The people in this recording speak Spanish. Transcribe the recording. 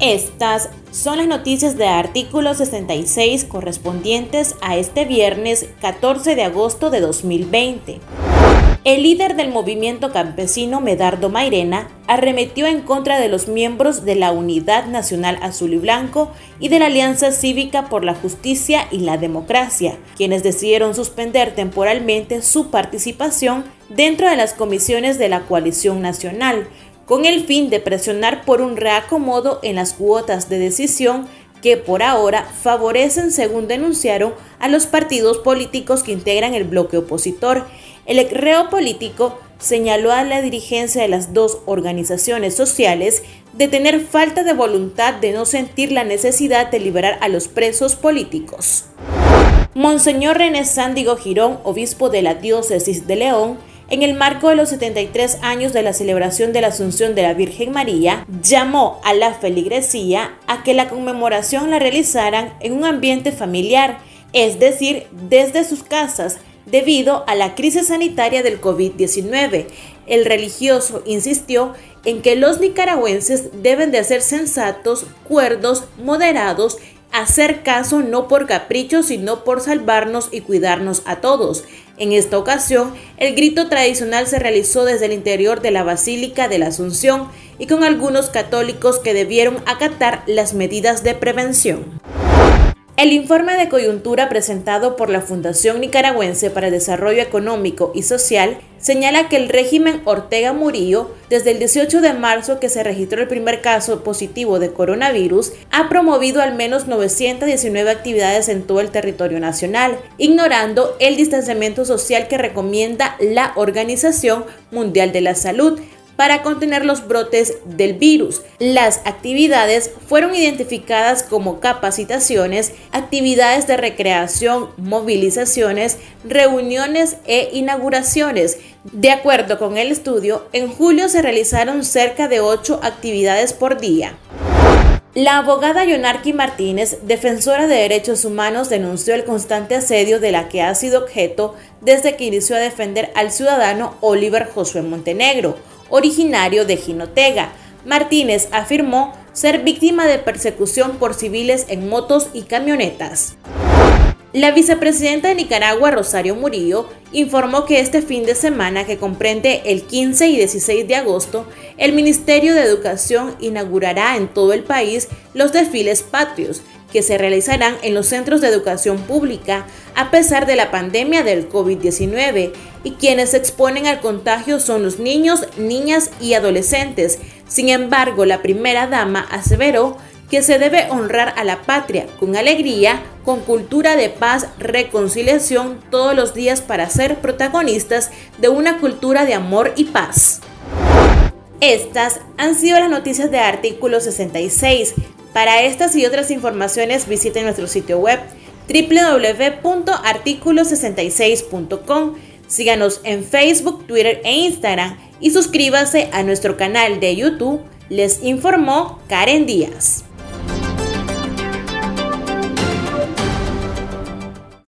Estas son las noticias de artículo 66 correspondientes a este viernes 14 de agosto de 2020. El líder del movimiento campesino Medardo Mairena arremetió en contra de los miembros de la Unidad Nacional Azul y Blanco y de la Alianza Cívica por la Justicia y la Democracia, quienes decidieron suspender temporalmente su participación dentro de las comisiones de la coalición nacional, con el fin de presionar por un reacomodo en las cuotas de decisión que por ahora favorecen, según denunciaron, a los partidos políticos que integran el bloque opositor el reo político señaló a la dirigencia de las dos organizaciones sociales de tener falta de voluntad de no sentir la necesidad de liberar a los presos políticos. Monseñor René Sándigo Girón, obispo de la diócesis de León, en el marco de los 73 años de la celebración de la Asunción de la Virgen María, llamó a la feligresía a que la conmemoración la realizaran en un ambiente familiar, es decir, desde sus casas, debido a la crisis sanitaria del COVID-19. El religioso insistió en que los nicaragüenses deben de ser sensatos, cuerdos, moderados, hacer caso no por capricho, sino por salvarnos y cuidarnos a todos. En esta ocasión, el grito tradicional se realizó desde el interior de la Basílica de la Asunción y con algunos católicos que debieron acatar las medidas de prevención. El informe de coyuntura presentado por la Fundación Nicaragüense para el Desarrollo Económico y Social señala que el régimen Ortega Murillo, desde el 18 de marzo que se registró el primer caso positivo de coronavirus, ha promovido al menos 919 actividades en todo el territorio nacional, ignorando el distanciamiento social que recomienda la Organización Mundial de la Salud para contener los brotes del virus. Las actividades fueron identificadas como capacitaciones, actividades de recreación, movilizaciones, reuniones e inauguraciones. De acuerdo con el estudio, en julio se realizaron cerca de 8 actividades por día. La abogada Yonarki Martínez, defensora de derechos humanos, denunció el constante asedio de la que ha sido objeto desde que inició a defender al ciudadano Oliver Josué Montenegro, originario de Jinotega. Martínez afirmó ser víctima de persecución por civiles en motos y camionetas. La vicepresidenta de Nicaragua, Rosario Murillo, informó que este fin de semana, que comprende el 15 y 16 de agosto, el Ministerio de Educación inaugurará en todo el país los desfiles patrios, que se realizarán en los centros de educación pública a pesar de la pandemia del COVID-19 y quienes se exponen al contagio son los niños, niñas y adolescentes. Sin embargo, la primera dama aseveró que se debe honrar a la patria con alegría, con cultura de paz, reconciliación todos los días para ser protagonistas de una cultura de amor y paz. Estas han sido las noticias de artículo 66. Para estas y otras informaciones visiten nuestro sitio web www.articulo66.com. Síganos en Facebook, Twitter e Instagram y suscríbase a nuestro canal de YouTube. Les informó Karen Díaz.